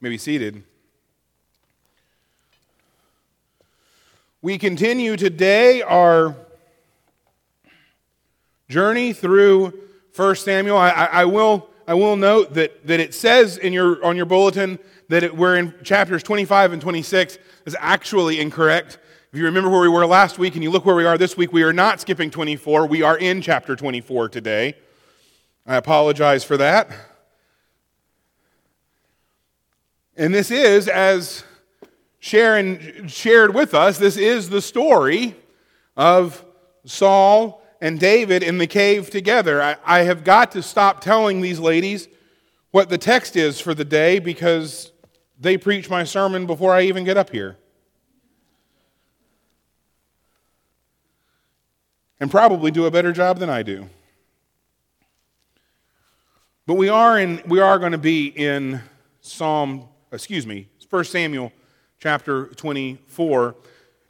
may be seated. We continue today our journey through 1 Samuel. I, I, I, will, I will note that, that it says in your, on your bulletin that it, we're in chapters 25 and 26 is actually incorrect. If you remember where we were last week and you look where we are this week, we are not skipping 24. We are in chapter 24 today. I apologize for that. And this is, as Sharon shared with us, this is the story of Saul and David in the cave together. I, I, have got to stop telling these ladies what the text is for the day because they preach my sermon before I even get up here. And probably do a better job than I do. But we are in we are going to be in Psalm, excuse me, 1 Samuel chapter 24.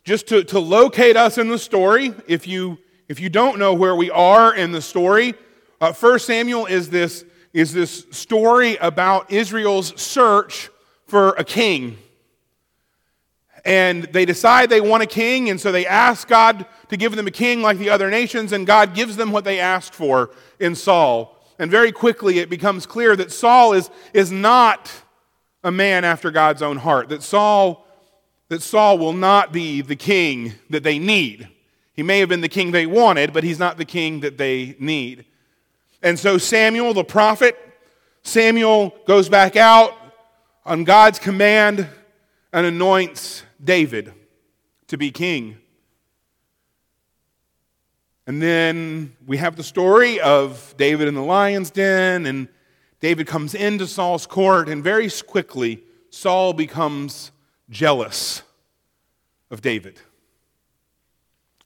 Just to, to locate us in the story, if you if you don't know where we are in the story, uh, 1 Samuel is this, is this story about Israel's search for a king. And they decide they want a king, and so they ask God to give them a king like the other nations, and God gives them what they asked for in Saul. And very quickly it becomes clear that Saul is, is not a man after God's own heart, that Saul, that Saul will not be the king that they need. He may have been the king they wanted, but he's not the king that they need. And so Samuel, the prophet, Samuel goes back out on God's command and anoints David to be king. And then we have the story of David in the lion's den, and David comes into Saul's court, and very quickly, Saul becomes jealous of David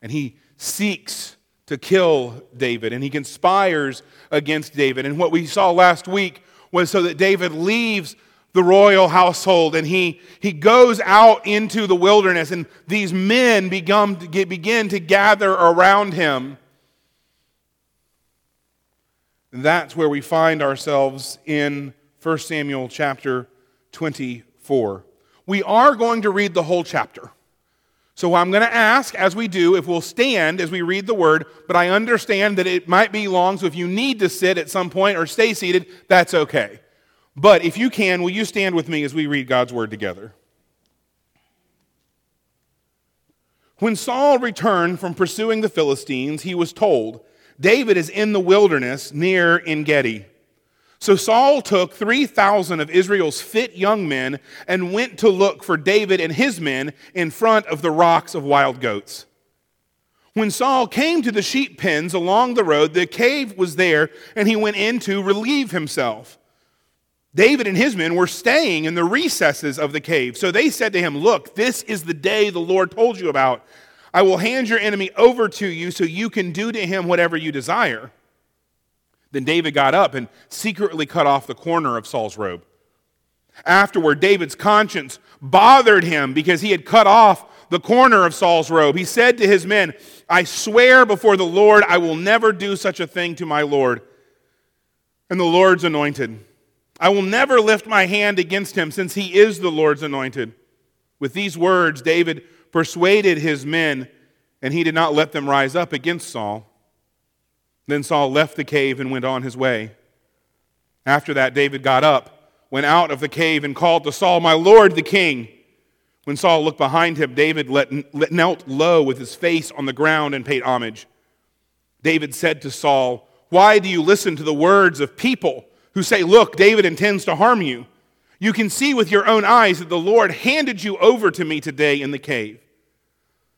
and he seeks to kill David and he conspires against David. And what we saw last week was so that David leaves the royal household and he, he goes out into the wilderness and these men begin to, get, begin to gather around him. That's where we find ourselves in 1 Samuel chapter 24. We are going to read the whole chapter. So I'm going to ask, as we do, if we'll stand as we read the word, but I understand that it might be long, so if you need to sit at some point or stay seated, that's okay. But if you can, will you stand with me as we read God's word together? When Saul returned from pursuing the Philistines, he was told, David is in the wilderness near En Gedi. So Saul took 3,000 of Israel's fit young men and went to look for David and his men in front of the rocks of wild goats. When Saul came to the sheep pens along the road, the cave was there, and he went in to relieve himself. David and his men were staying in the recesses of the cave. So they said to him, Look, this is the day the Lord told you about. I will hand your enemy over to you so you can do to him whatever you desire. Then David got up and secretly cut off the corner of Saul's robe. Afterward, David's conscience bothered him because he had cut off the corner of Saul's robe. He said to his men, I swear before the Lord, I will never do such a thing to my Lord and the Lord's anointed. I will never lift my hand against him, since he is the Lord's anointed. With these words, David persuaded his men, and he did not let them rise up against Saul. Then Saul left the cave and went on his way. After that, David got up, went out of the cave, and called to Saul, My Lord the king. When Saul looked behind him, David knelt low with his face on the ground and paid homage. David said to Saul, Why do you listen to the words of people who say, Look, David intends to harm you? You can see with your own eyes that the Lord handed you over to me today in the cave.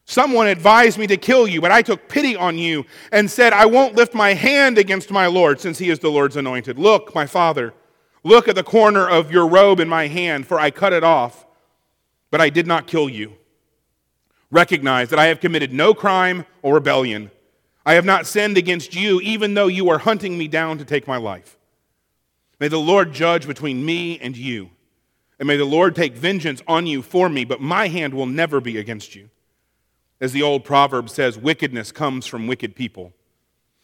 Someone advised me to kill you, but I took pity on you and said, I won't lift my hand against my Lord, since he is the Lord's anointed. Look, my father, look at the corner of your robe in my hand, for I cut it off, but I did not kill you. Recognize that I have committed no crime or rebellion. I have not sinned against you, even though you are hunting me down to take my life. May the Lord judge between me and you, and may the Lord take vengeance on you for me, but my hand will never be against you. As the old proverb says, wickedness comes from wicked people.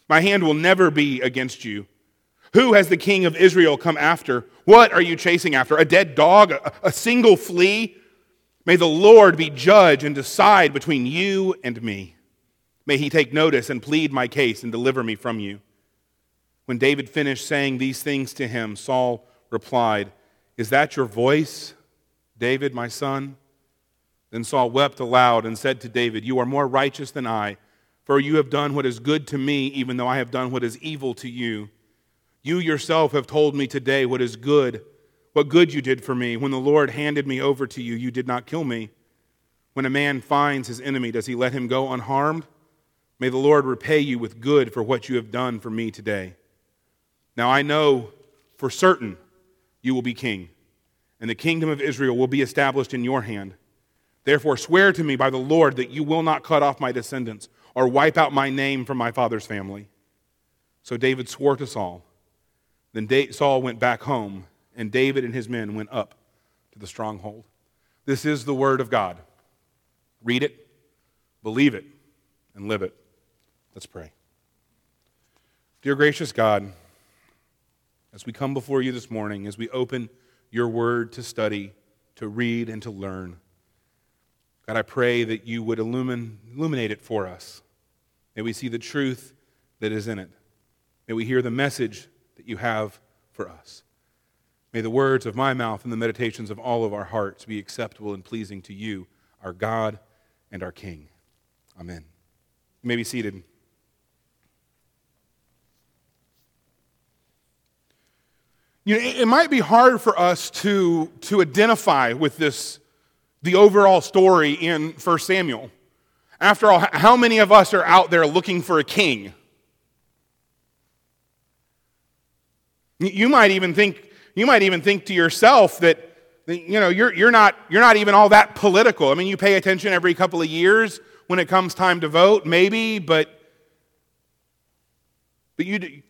My hand will never be against you. Who has the king of Israel come after? What are you chasing after? A dead dog? A, single flea? May the Lord be judge and decide between you and me. May he take notice and plead my case and deliver me from you. When David finished saying these things to him, Saul replied, Is that your voice, David, my son? Then Saul wept aloud and said to David, You are more righteous than I, for you have done what is good to me, even though I have done what is evil to you. You yourself have told me today what is good, what good you did for me. When the Lord handed me over to you, you did not kill me. When a man finds his enemy, does he let him go unharmed? May the Lord repay you with good for what you have done for me today. Now I know for certain you will be king, and the kingdom of Israel will be established in your hand. Therefore, swear to me by the Lord that you will not cut off my descendants or wipe out my name from my father's family. So David swore to Saul. Then Saul went back home, and David and his men went up to the stronghold. This is the word of God. Read it, believe it, and live it. Let's pray. Dear gracious God, as we come before you this morning, as we open your word to study, to read, and to learn, God, I pray that you would illumine, illuminate it for us. May we see the truth that is in it. May we hear the message that you have for us. May the words of my mouth and the meditations of all of our hearts be acceptable and pleasing to you, our God and our King. Amen. You may be seated. You know, it might be hard for us to, to identify with this, the overall story in 1 Samuel. After all, how many of us are out there looking for a king? You might even think, you might even think to yourself that you know, you're, you're, not, you're not even all that political. I mean, you pay attention every couple of years when it comes time to vote, maybe, but, but you,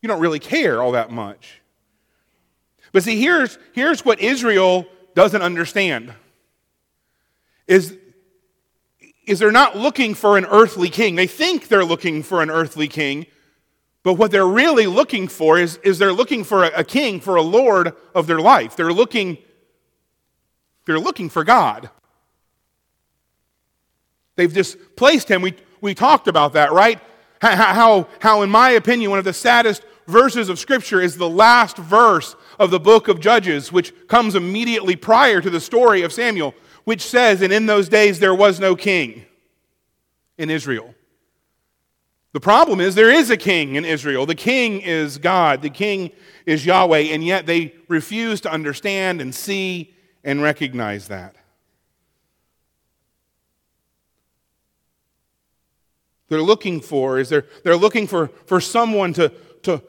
you don't really care all that much. But see, here's, here's what Israel doesn't understand is, is they're not looking for an earthly king. They think they're looking for an earthly king, but what they're really looking for is, is they're looking for a, a king, for a Lord of their life. They're looking, they're looking for God. They've displaced him. We, we talked about that, right? How, how, how, in my opinion, one of the saddest verses of Scripture is the last verse of the book of Judges, which comes immediately prior to the story of Samuel, which says, And in those days there was no king in Israel. The problem is there is a king in Israel. The king is God, the king is Yahweh, and yet they refuse to understand and see and recognize that. They're looking for is they're, they're looking for, for someone to, to,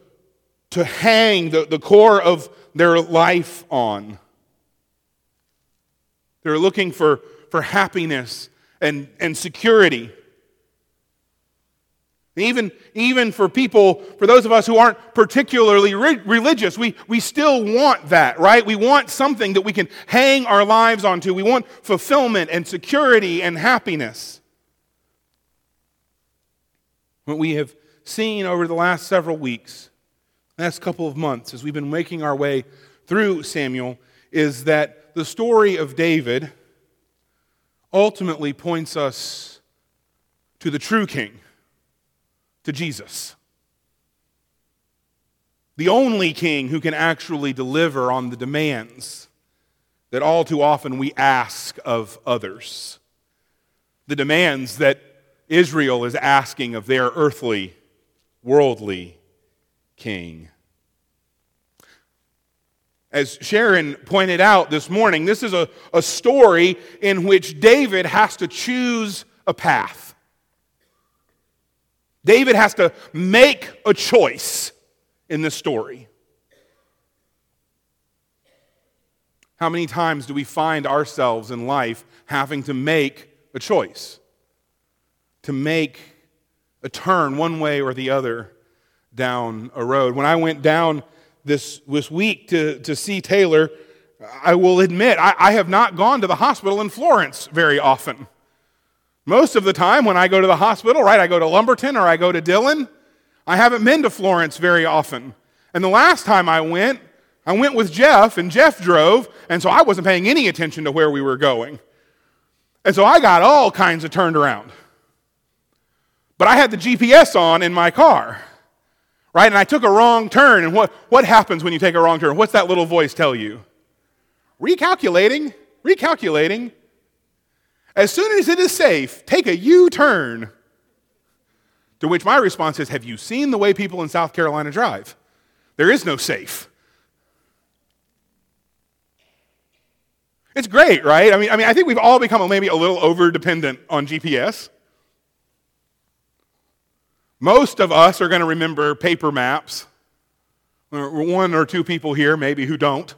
to hang the, the core of their life on. They're looking for, for happiness and, and security. Even, even for people, for those of us who aren't particularly re- religious, we, we still want that, right? We want something that we can hang our lives onto. We want fulfillment and security and happiness. What we have seen over the last several weeks, last couple of months, as we've been making our way through Samuel, is that the story of David ultimately points us to the true king to Jesus. The only king who can actually deliver on the demands that all too often we ask of others. The demands that Israel is asking of their earthly, worldly king. As Sharon pointed out this morning, this is a, a story in which David has to choose a path. David has to make a choice in this story. How many times do we find ourselves in life having to make a choice? To make a turn one way or the other down a road. When I went down this, this week to, to see Taylor, I will admit I, I have not gone to the hospital in Florence very often. Most of the time when I go to the hospital, right, I go to Lumberton or I go to Dillon, I haven't been to Florence very often. And the last time I went, I went with Jeff, and Jeff drove, and so I wasn't paying any attention to where we were going. And so I got all kinds of turned around. But I had the GPS on in my car, right? And I took a wrong turn. And what, what happens when you take a wrong turn? What's that little voice tell you? Recalculating, recalculating. As soon as it is safe, take a U turn. To which my response is Have you seen the way people in South Carolina drive? There is no safe. It's great, right? I mean, I mean, I think we've all become maybe a little over dependent on GPS. Most of us are going to remember paper maps. One or two people here, maybe, who don't.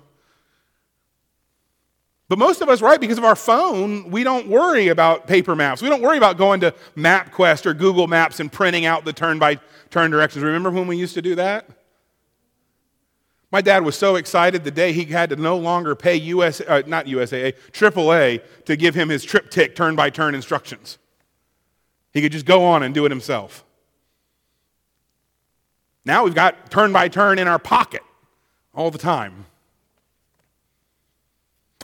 But most of us, right, because of our phone, we don't worry about paper maps. We don't worry about going to MapQuest or Google Maps and printing out the turn by turn directions. Remember when we used to do that? My dad was so excited the day he had to no longer pay US, uh, not USAA, AAA to give him his TripTik turn by turn instructions. He could just go on and do it himself. Now we've got turn by turn in our pocket all the time.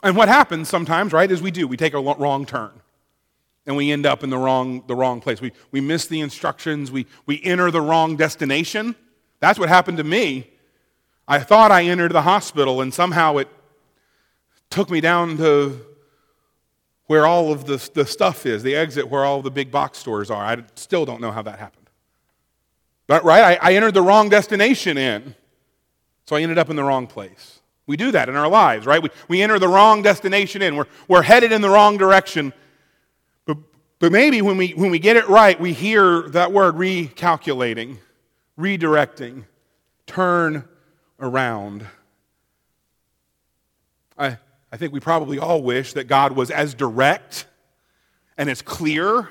And what happens sometimes, right, is we do. We take a wrong turn and we end up in the wrong, the wrong place. We, we miss the instructions, we, we enter the wrong destination. That's what happened to me. I thought I entered the hospital, and somehow it took me down to where all of the, the stuff is, the exit where all the big box stores are. I still don't know how that happened. But, right? I, I entered the wrong destination in, so I ended up in the wrong place. We do that in our lives, right? We, we enter the wrong destination in. We're, we're headed in the wrong direction. But, but maybe when we, when we get it right, we hear that word recalculating, redirecting, turn around. I, I think we probably all wish that God was as direct and as clear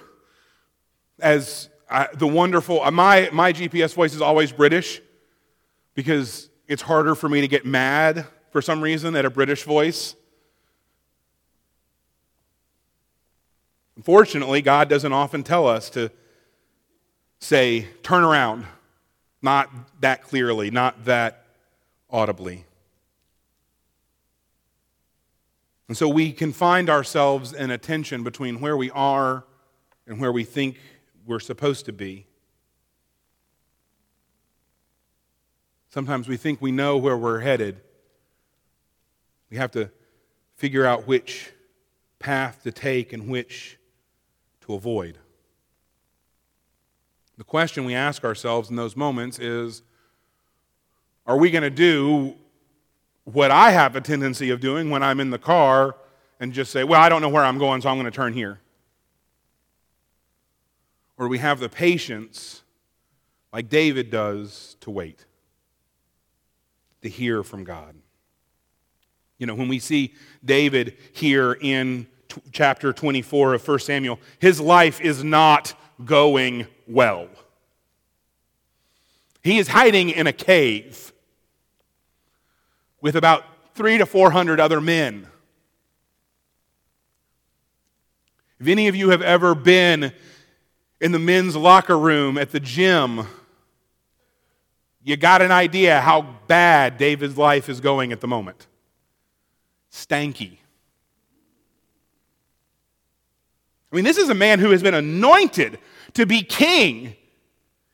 as uh, the wonderful. Uh, my, my GPS voice is always British because it's harder for me to get mad for some reason at a British voice. Unfortunately, God doesn't often tell us to say, turn around, not that clearly, not that audibly. And so we can find ourselves in a tension between where we are and where we think we're supposed to be. Sometimes we think we know where we're headed, we have to figure out which path to take and which to avoid. The question we ask ourselves in those moments is Are we going to do what I have a tendency of doing when I'm in the car and just say, Well, I don't know where I'm going, so I'm going to turn here? Or we have the patience, like David does, to wait, to hear from God. You know, when we see David here in t- chapter 24 of 1 Samuel, his life is not going well. He is hiding in a cave with about three to 400 other men. If any of you have ever been in the men's locker room at the gym, you got an idea how bad David's life is going at the moment stanky. I mean, this is a man who has been anointed to be king.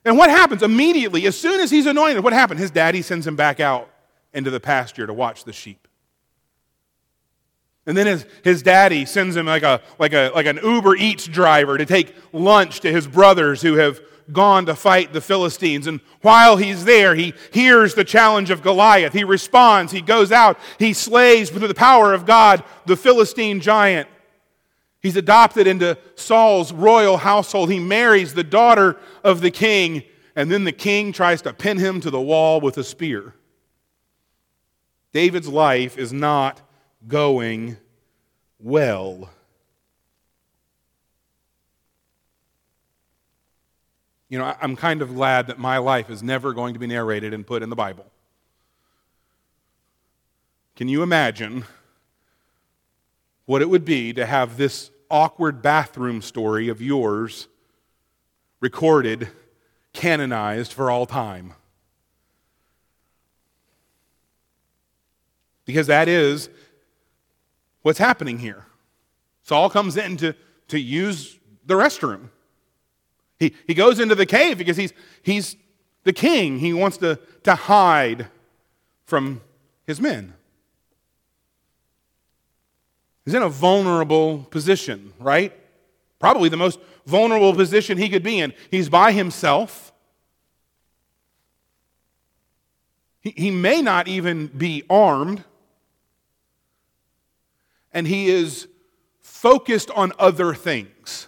And what happens immediately? As soon as he's anointed, what happened? His daddy sends him back out into the pasture to watch the sheep. And then his, his daddy sends him like, a, like, a, like an Uber Eats driver to take lunch to his brothers who have gone to fight the Philistines. And while he's there, he hears the challenge of Goliath. He responds. He goes out. He slays, through the power of God, the Philistine giant. He's adopted into Saul's royal household. He marries the daughter of the king. And then the king tries to pin him to the wall with a spear. David's life is not going well. You know, I'm kind of glad that my life is never going to be narrated and put in the Bible. Can you imagine what it would be to have this awkward bathroom story of yours recorded canonized for all time. Because that is what's happening here. Saul comes in to, to use the restroom. He, he goes into the cave because he's, he's the king. He wants to, to hide from his men. He's in a vulnerable position, right? Probably the most vulnerable position he could be in. He's by himself. He, he may not even be armed. And he is focused on other things.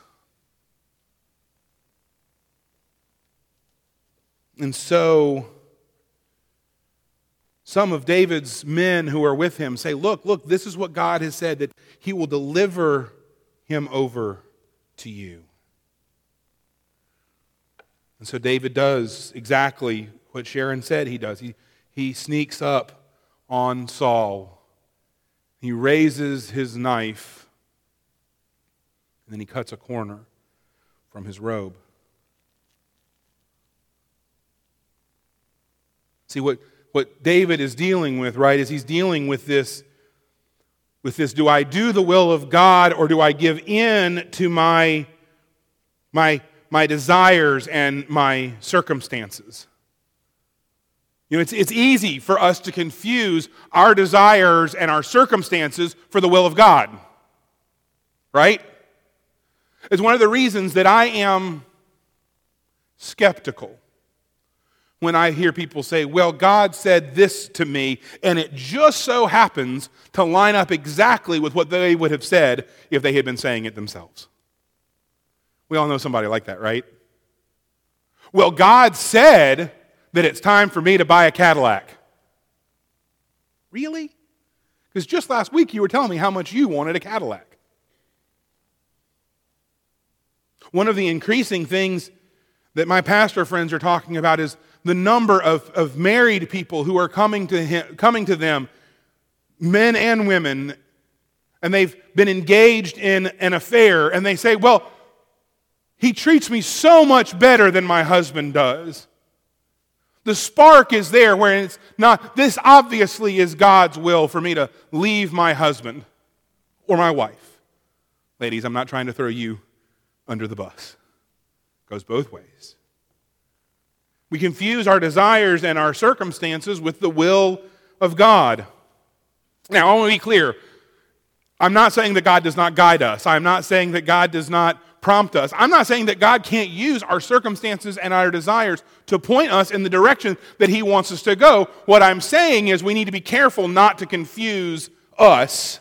And so, some of David's men who are with him say, Look, look, this is what God has said that he will deliver him over to you. And so David does exactly what Sharon said he does. He, he sneaks up on Saul. He raises his knife, and then he cuts a corner from his robe. See, what, what David is dealing with, right, is he's dealing with this, with this do I do the will of God or do I give in to my, my, my desires and my circumstances? You know, it's, it's easy for us to confuse our desires and our circumstances for the will of God. Right? It's one of the reasons that I am skeptical when I hear people say, Well, God said this to me, and it just so happens to line up exactly with what they would have said if they had been saying it themselves. We all know somebody like that, right? Well, God said that it's time for me to buy a Cadillac. Really? Because just last week you were telling me how much you wanted a Cadillac. One of the increasing things that my pastor friends are talking about is the number of, of married people who are coming to, him, coming to them, men and women, and they've been engaged in an affair, and they say, Well, he treats me so much better than my husband does. The spark is there where it's not, this obviously is God's will for me to leave my husband or my wife. Ladies, I'm not trying to throw you under the bus. It goes both ways. We confuse our desires and our circumstances with the will of God. Now, I want to be clear. I'm not saying that God does not guide us. I'm not saying that God does not prompt us. I'm not saying that God can't use our circumstances and our desires to point us in the direction that He wants us to go. What I'm saying is we need to be careful not to confuse us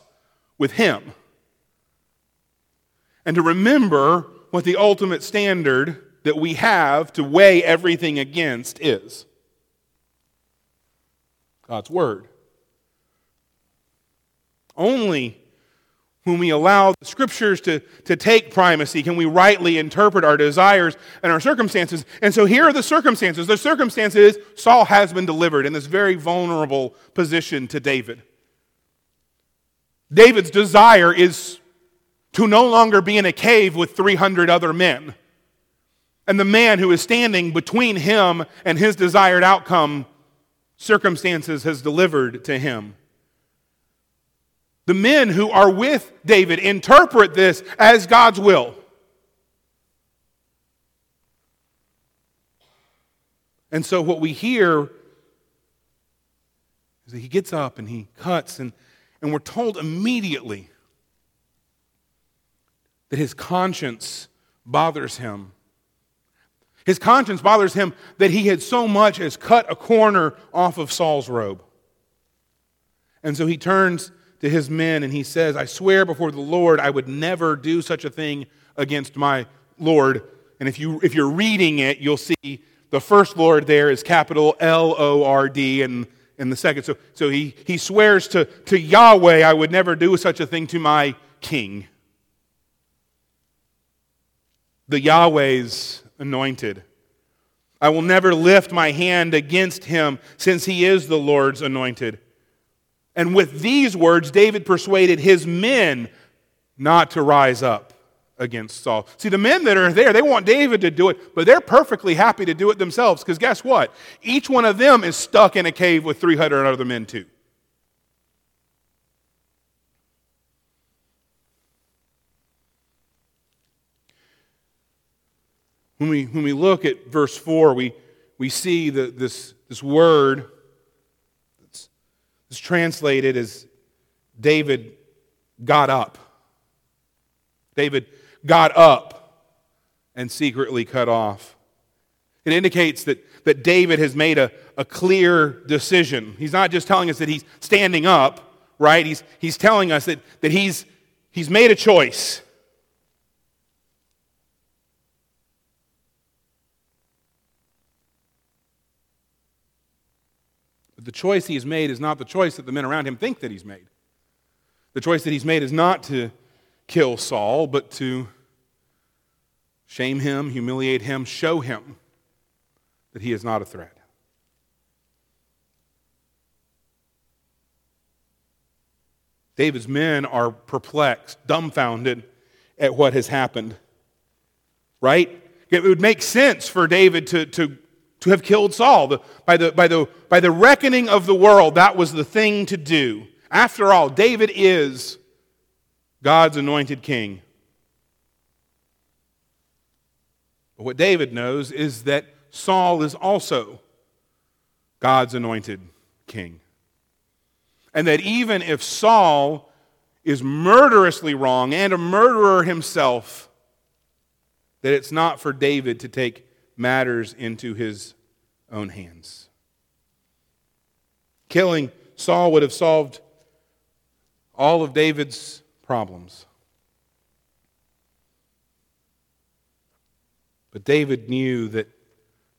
with Him. And to remember what the ultimate standard that we have to weigh everything against is God's Word. Only when we allow the scriptures to, to take primacy can we rightly interpret our desires and our circumstances. And so here are the circumstances. The circumstance is Saul has been delivered in this very vulnerable position to David. David's desire is to no longer be in a cave with 300 other men. And the man who is standing between him and his desired outcome, circumstances has delivered to him. The men who are with David interpret this as God's will. And so, what we hear is that he gets up and he cuts, and, and we're told immediately that his conscience bothers him. His conscience bothers him that he had so much as cut a corner off of Saul's robe. And so he turns to his men and he says, I swear before the Lord I would never do such a thing against my Lord. And if, you, if you're reading it, you'll see the first Lord there is capital L O R D, and, and the second. So, so he, he swears to, to Yahweh, I would never do such a thing to my king. The Yahweh's anointed. I will never lift my hand against him, since he is the Lord's anointed. And with these words, David persuaded his men not to rise up against Saul. See, the men that are there, they want David to do it, but they're perfectly happy to do it themselves because guess what? Each one of them is stuck in a cave with 300 other men, too. When we, when we look at verse 4, we, we see the, this, this word that's translated as David got up. David got up and secretly cut off. It indicates that, that David has made a, a clear decision. He's not just telling us that he's standing up, right? He's, he's telling us that, that he's, he's made a choice. But the choice he's made is not the choice that the men around him think that he's made. The choice that he's made is not to kill Saul, but to shame him, humiliate him, show him that he is not a threat. David's men are perplexed, dumbfounded at what has happened. Right? It would make sense for David to, to, to have killed Saul. The, by, the, by, the, by the reckoning of the world, that was the thing to do. After all, David is God's anointed king. But what David knows is that Saul is also God's anointed king. And that even if Saul is murderously wrong and a murderer himself, that it's not for David to take matters into his own hands. Killing Saul would have solved all of David's problems. But David knew that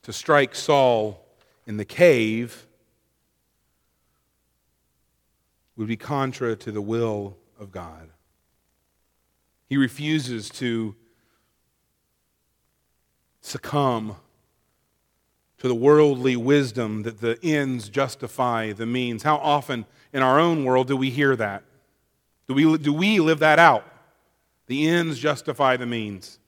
to strike Saul in the cave would be contra to the will of God. He refuses to succumb to the worldly wisdom that the ends justify the means. How often in our own world do we hear that? Do we, do we live that out? The ends justify the means.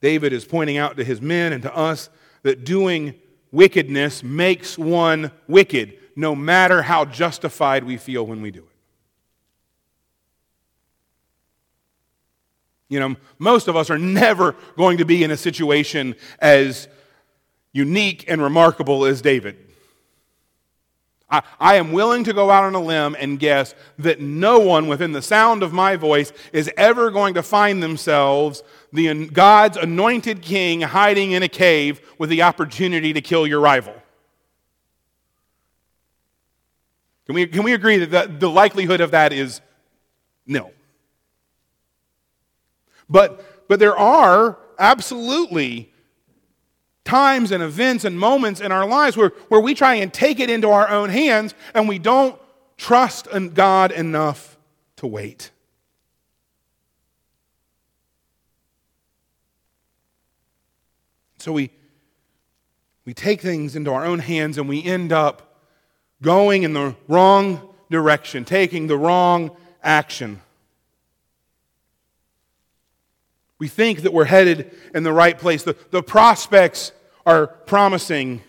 David is pointing out to his men and to us that doing wickedness makes one wicked, no matter how justified we feel when we do it. You know, most of us are never going to be in a situation as unique and remarkable as David. I, I, am willing to go out on a limb and guess that no one within the sound of my voice is ever going to find themselves the God's anointed king hiding in a cave with the opportunity to kill your rival. Can we, can we agree that the, the likelihood of that is nil? But, but there are absolutely times and events and moments in our lives where, where we try and take it into our own hands and we don't trust God enough to wait. So we, we take things into our own hands and we end up going in the wrong direction, taking the wrong action. We think that we're headed in the right place. The, the prospects are promising,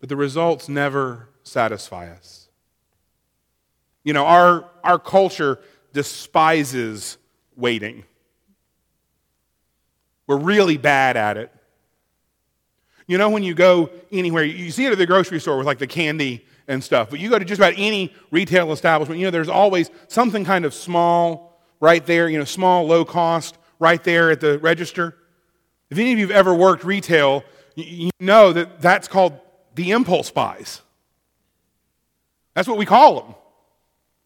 but the results never satisfy us. You know, our, our culture despises waiting. We're really bad at it. You know, when you go anywhere, you see it at the grocery store with like the candy and stuff, but you go to just about any retail establishment, you know, there's always something kind of small right there, you know, small, low cost right there at the register. If any of you have ever worked retail, you know that that's called the impulse buys. That's what we call them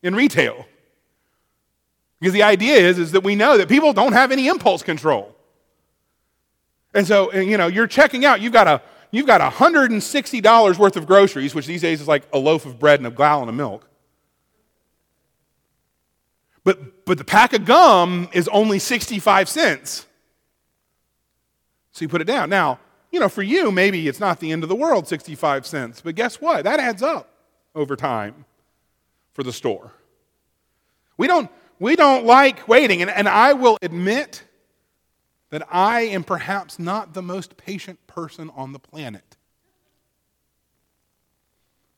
in retail. Because the idea is, is that we know that people don't have any impulse control. And so, you know, you're checking out, you've got a you've got $160 worth of groceries, which these days is like a loaf of bread and a gallon of milk. But, but the pack of gum is only 65 cents. So you put it down. Now, you know, for you, maybe it's not the end of the world, 65 cents. But guess what? That adds up over time for the store. We don't, we don't like waiting. And, and I will admit that I am perhaps not the most patient person on the planet.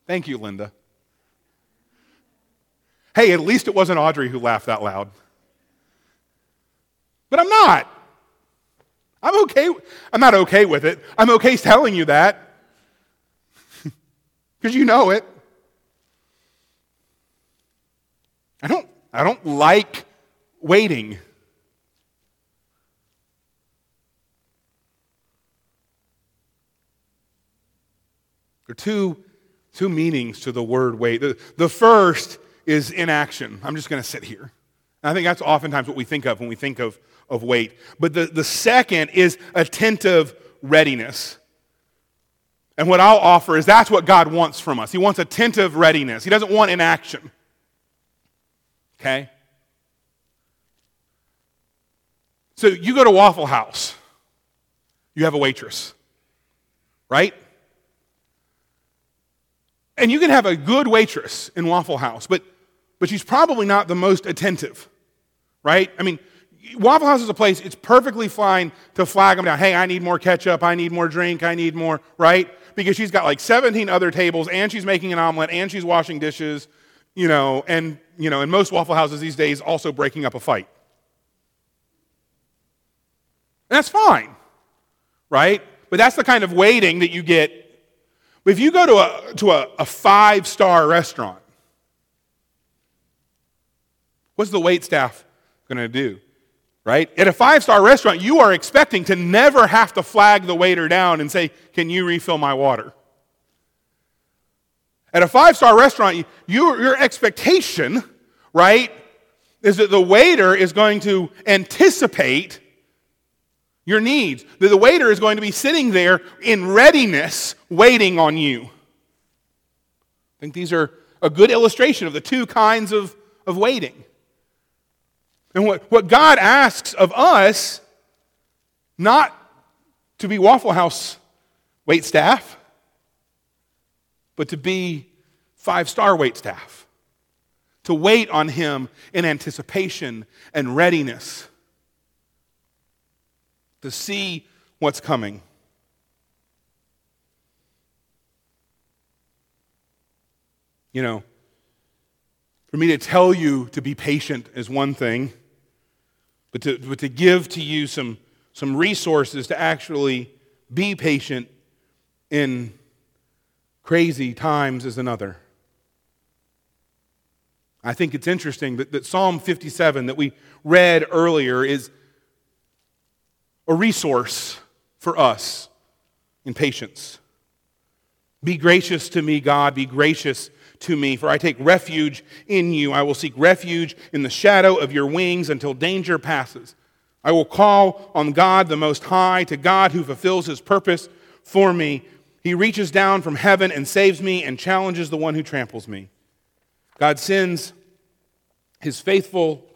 Thank you, Linda. Hey, at least it wasn't Audrey who laughed that loud. But I'm not. I'm okay. I'm not okay with it. I'm okay telling you that because you know it. I don't, I don't like waiting. There are two, two meanings to the word wait. The, the first is inaction. I'm just going to sit here. And I think that's oftentimes what we think of when we think of, of wait. But the, the second is attentive readiness. And what I'll offer is that's what God wants from us. He wants attentive readiness, He doesn't want inaction. Okay? So you go to Waffle House, you have a waitress, right? And you can have a good waitress in Waffle House, but, but she's probably not the most attentive, right? I mean, Waffle House is a place, it's perfectly fine to flag them down. Hey, I need more ketchup, I need more drink, I need more, right? Because she's got like 17 other tables, and she's making an omelet, and she's washing dishes, you know, and, you know, in most Waffle Houses these days, also breaking up a fight. And that's fine, right? But that's the kind of waiting that you get but if you go to a, to a, a five star restaurant, what's the wait staff going to do? Right? At a five star restaurant, you are expecting to never have to flag the waiter down and say, Can you refill my water? At a five star restaurant, you, your expectation, right, is that the waiter is going to anticipate your needs. That the waiter is going to be sitting there in readiness, waiting on you. I think these are a good illustration of the two kinds of, of waiting. And what, what God asks of us, not to be Waffle House wait staff, but to be five star wait staff, to wait on Him in anticipation and readiness to see what's coming. You know, for me to tell you to be patient is one thing, but to, but to give to you some, some resources to actually be patient in crazy times is another. I think it's interesting that, that Psalm 57 that we read earlier is a resource for us in patience. Be gracious to me, God. Be gracious to me, for I take refuge in you. I will seek refuge in the shadow of your wings until danger passes. I will call on God the Most High, to God who fulfills his purpose for me. He reaches down from heaven and saves me and challenges the one who tramples me. God sends his faithful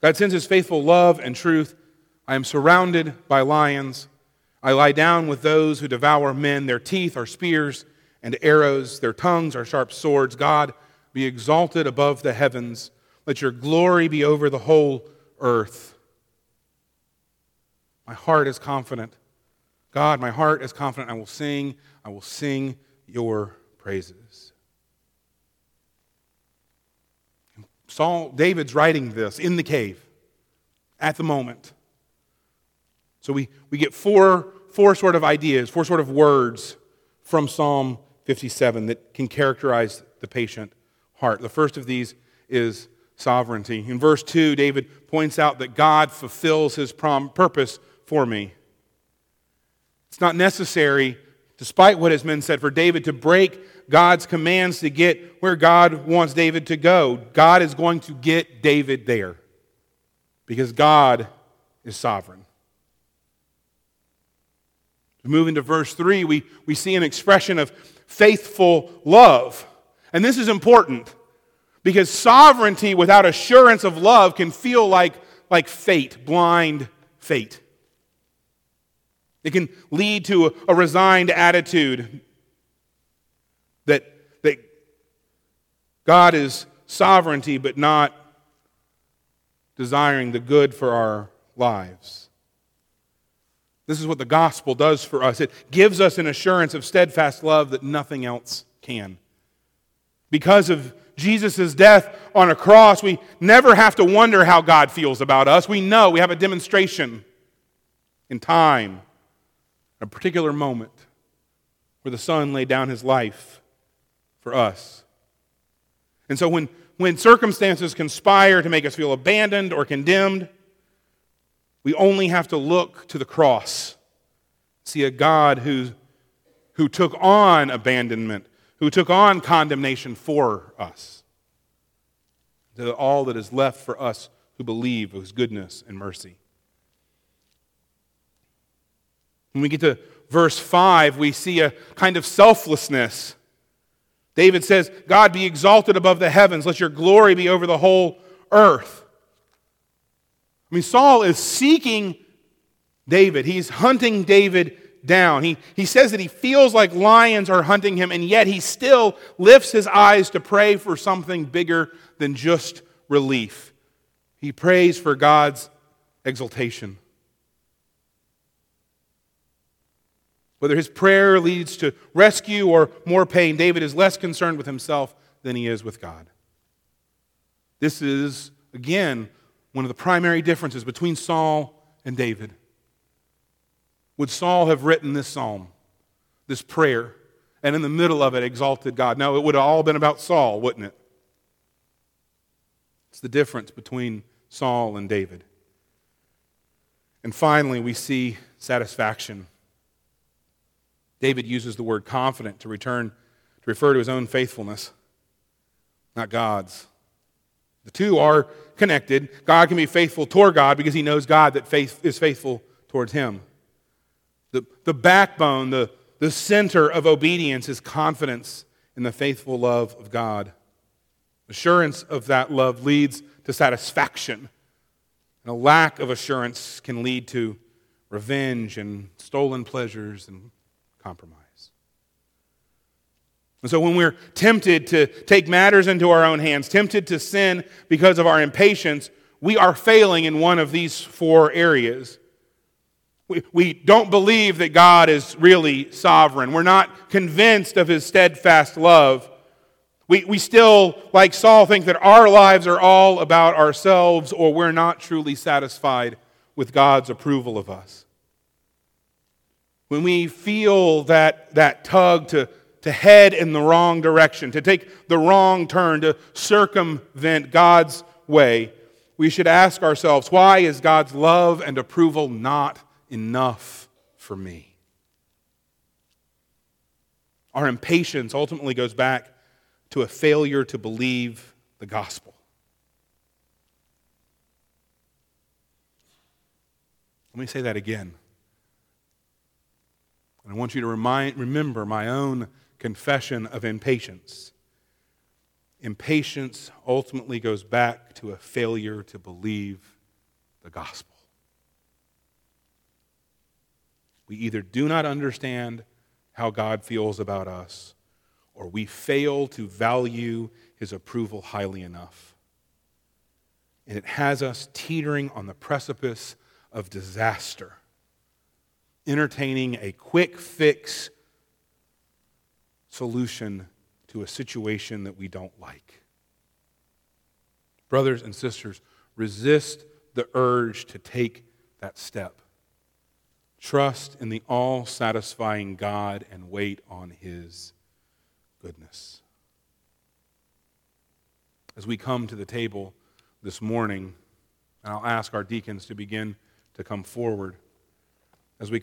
God sends his faithful love and truth I am surrounded by lions. I lie down with those who devour men. Their teeth are spears and arrows, their tongues are sharp swords. God, be exalted above the heavens. Let your glory be over the whole earth. My heart is confident. God, my heart is confident. I will sing, I will sing your praises. Saul, David's writing this in the cave at the moment. So we, we get four, four sort of ideas, four sort of words from Psalm 57 that can characterize the patient heart. The first of these is sovereignty. In verse 2, David points out that God fulfills his prom- purpose for me. It's not necessary, despite what has been said, for David to break God's commands to get where God wants David to go. God is going to get David there because God is sovereign. Moving to verse 3, we, we see an expression of faithful love. And this is important because sovereignty without assurance of love can feel like, like fate, blind fate. It can lead to a, resigned attitude that, that God is sovereignty but not desiring the good for our lives. This is what the gospel does for us. It gives us an assurance of steadfast love that nothing else can. Because of Jesus' death on a cross, we never have to wonder how God feels about us. We know we have a demonstration in time, a particular moment where the Son laid down his life for us. And so when, when circumstances conspire to make us feel abandoned or condemned, we only have to look to the cross, see a God who, who took on abandonment, who took on condemnation for us. To all that is left for us who believe of his goodness and mercy. When we get to verse 5, we see a kind of selflessness. David says, God be exalted above the heavens, let your glory be over the whole earth. I mean, Saul is seeking David, he's hunting David down. He, he says that he feels like lions are hunting him, and yet he still lifts his eyes to pray for something bigger than just relief. He prays for God's exaltation. Whether his prayer leads to rescue or more pain, David is less concerned with himself than he is with God. This is, again, one of the primary differences between Saul and David. Would Saul have written this psalm, this prayer, and in the middle of it exalted God? No, it would have all been about Saul, wouldn't it? It's the difference between Saul and David. And finally, we see satisfaction. David uses the word confident to return to refer to his own faithfulness, not God's. The two are connected. God can be faithful toward God because he knows God that faith is faithful towards him. The, the backbone, the, the center of obedience is confidence in the faithful love of God. Assurance of that love leads to satisfaction. And a lack of assurance can lead to revenge and stolen pleasures and compromise. And so when we're tempted to take matters into our own hands, tempted to sin because of our impatience, we are failing in one of these four areas. We, we don't believe that God is really sovereign. We're not convinced of his steadfast love. We, we still, like Saul, think that our lives are all about ourselves or we're not truly satisfied with God's approval of us. When we feel that, that tug to to head in the wrong direction, to take the wrong turn, to circumvent God's way, we should ask ourselves why is God's love and approval not enough for me? Our impatience ultimately goes back to a failure to believe the gospel. Let me say that again. And I want you to remind, remember my own confession of impatience. Impatience ultimately goes back to a failure to believe the gospel. We either do not understand how God feels about us, or we fail to value his approval highly enough. And it has us teetering on the precipice of disaster, entertaining a quick fix solution to a situation that we don't like. Brothers and sisters, resist the urge to take that step. Trust in the all satisfying God and wait on His goodness. As we come to the table this morning, and I'll ask our deacons to begin to come forward as we